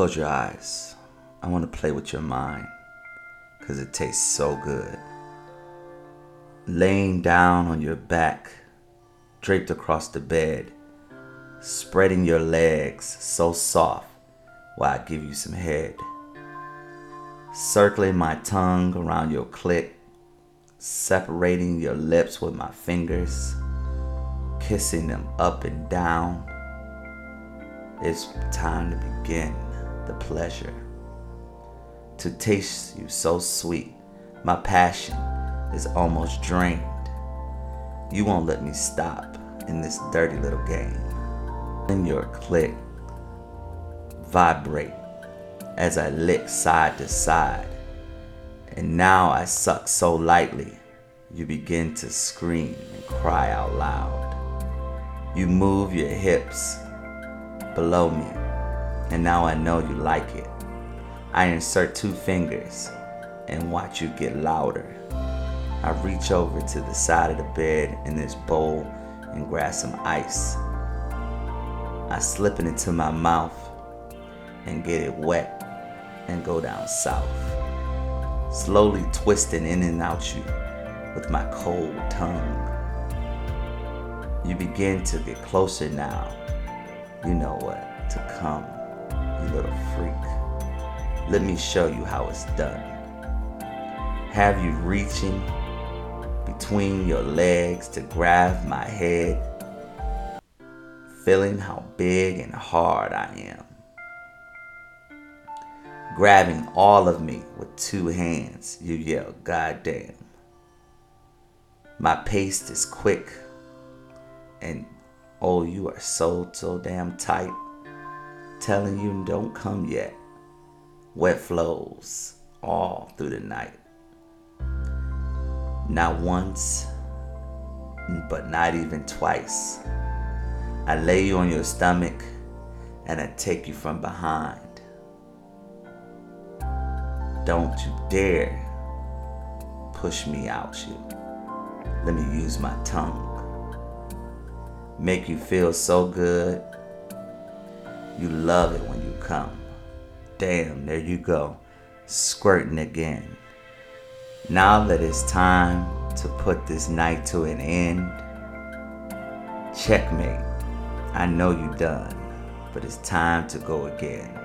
Close your eyes. I want to play with your mind because it tastes so good. Laying down on your back, draped across the bed, spreading your legs so soft while I give you some head. Circling my tongue around your clit, separating your lips with my fingers, kissing them up and down. It's time to begin the pleasure. To taste you so sweet, my passion is almost drained. You won't let me stop in this dirty little game. In your click, vibrate as I lick side to side. And now I suck so lightly, you begin to scream and cry out loud. You move your hips below me, and now I know you like it. I insert two fingers and watch you get louder. I reach over to the side of the bed in this bowl and grab some ice. I slip it into my mouth and get it wet and go down south. Slowly twisting in and out you with my cold tongue. You begin to get closer now. You know what to come, you little freak. Let me show you how it's done. Have you reaching between your legs to grab my head, feeling how big and hard I am. Grabbing all of me with two hands, you yell, God damn. My pace is quick, and oh, you are so, so damn tight. Telling you don't come yet. Wet flows all through the night. Not once, but not even twice. I lay you on your stomach and I take you from behind. Don't you dare push me out, you. Let me use my tongue. Make you feel so good. You love it when you come. Damn, there you go, squirting again. Now that it's time to put this night to an end, checkmate. I know you done, but it's time to go again.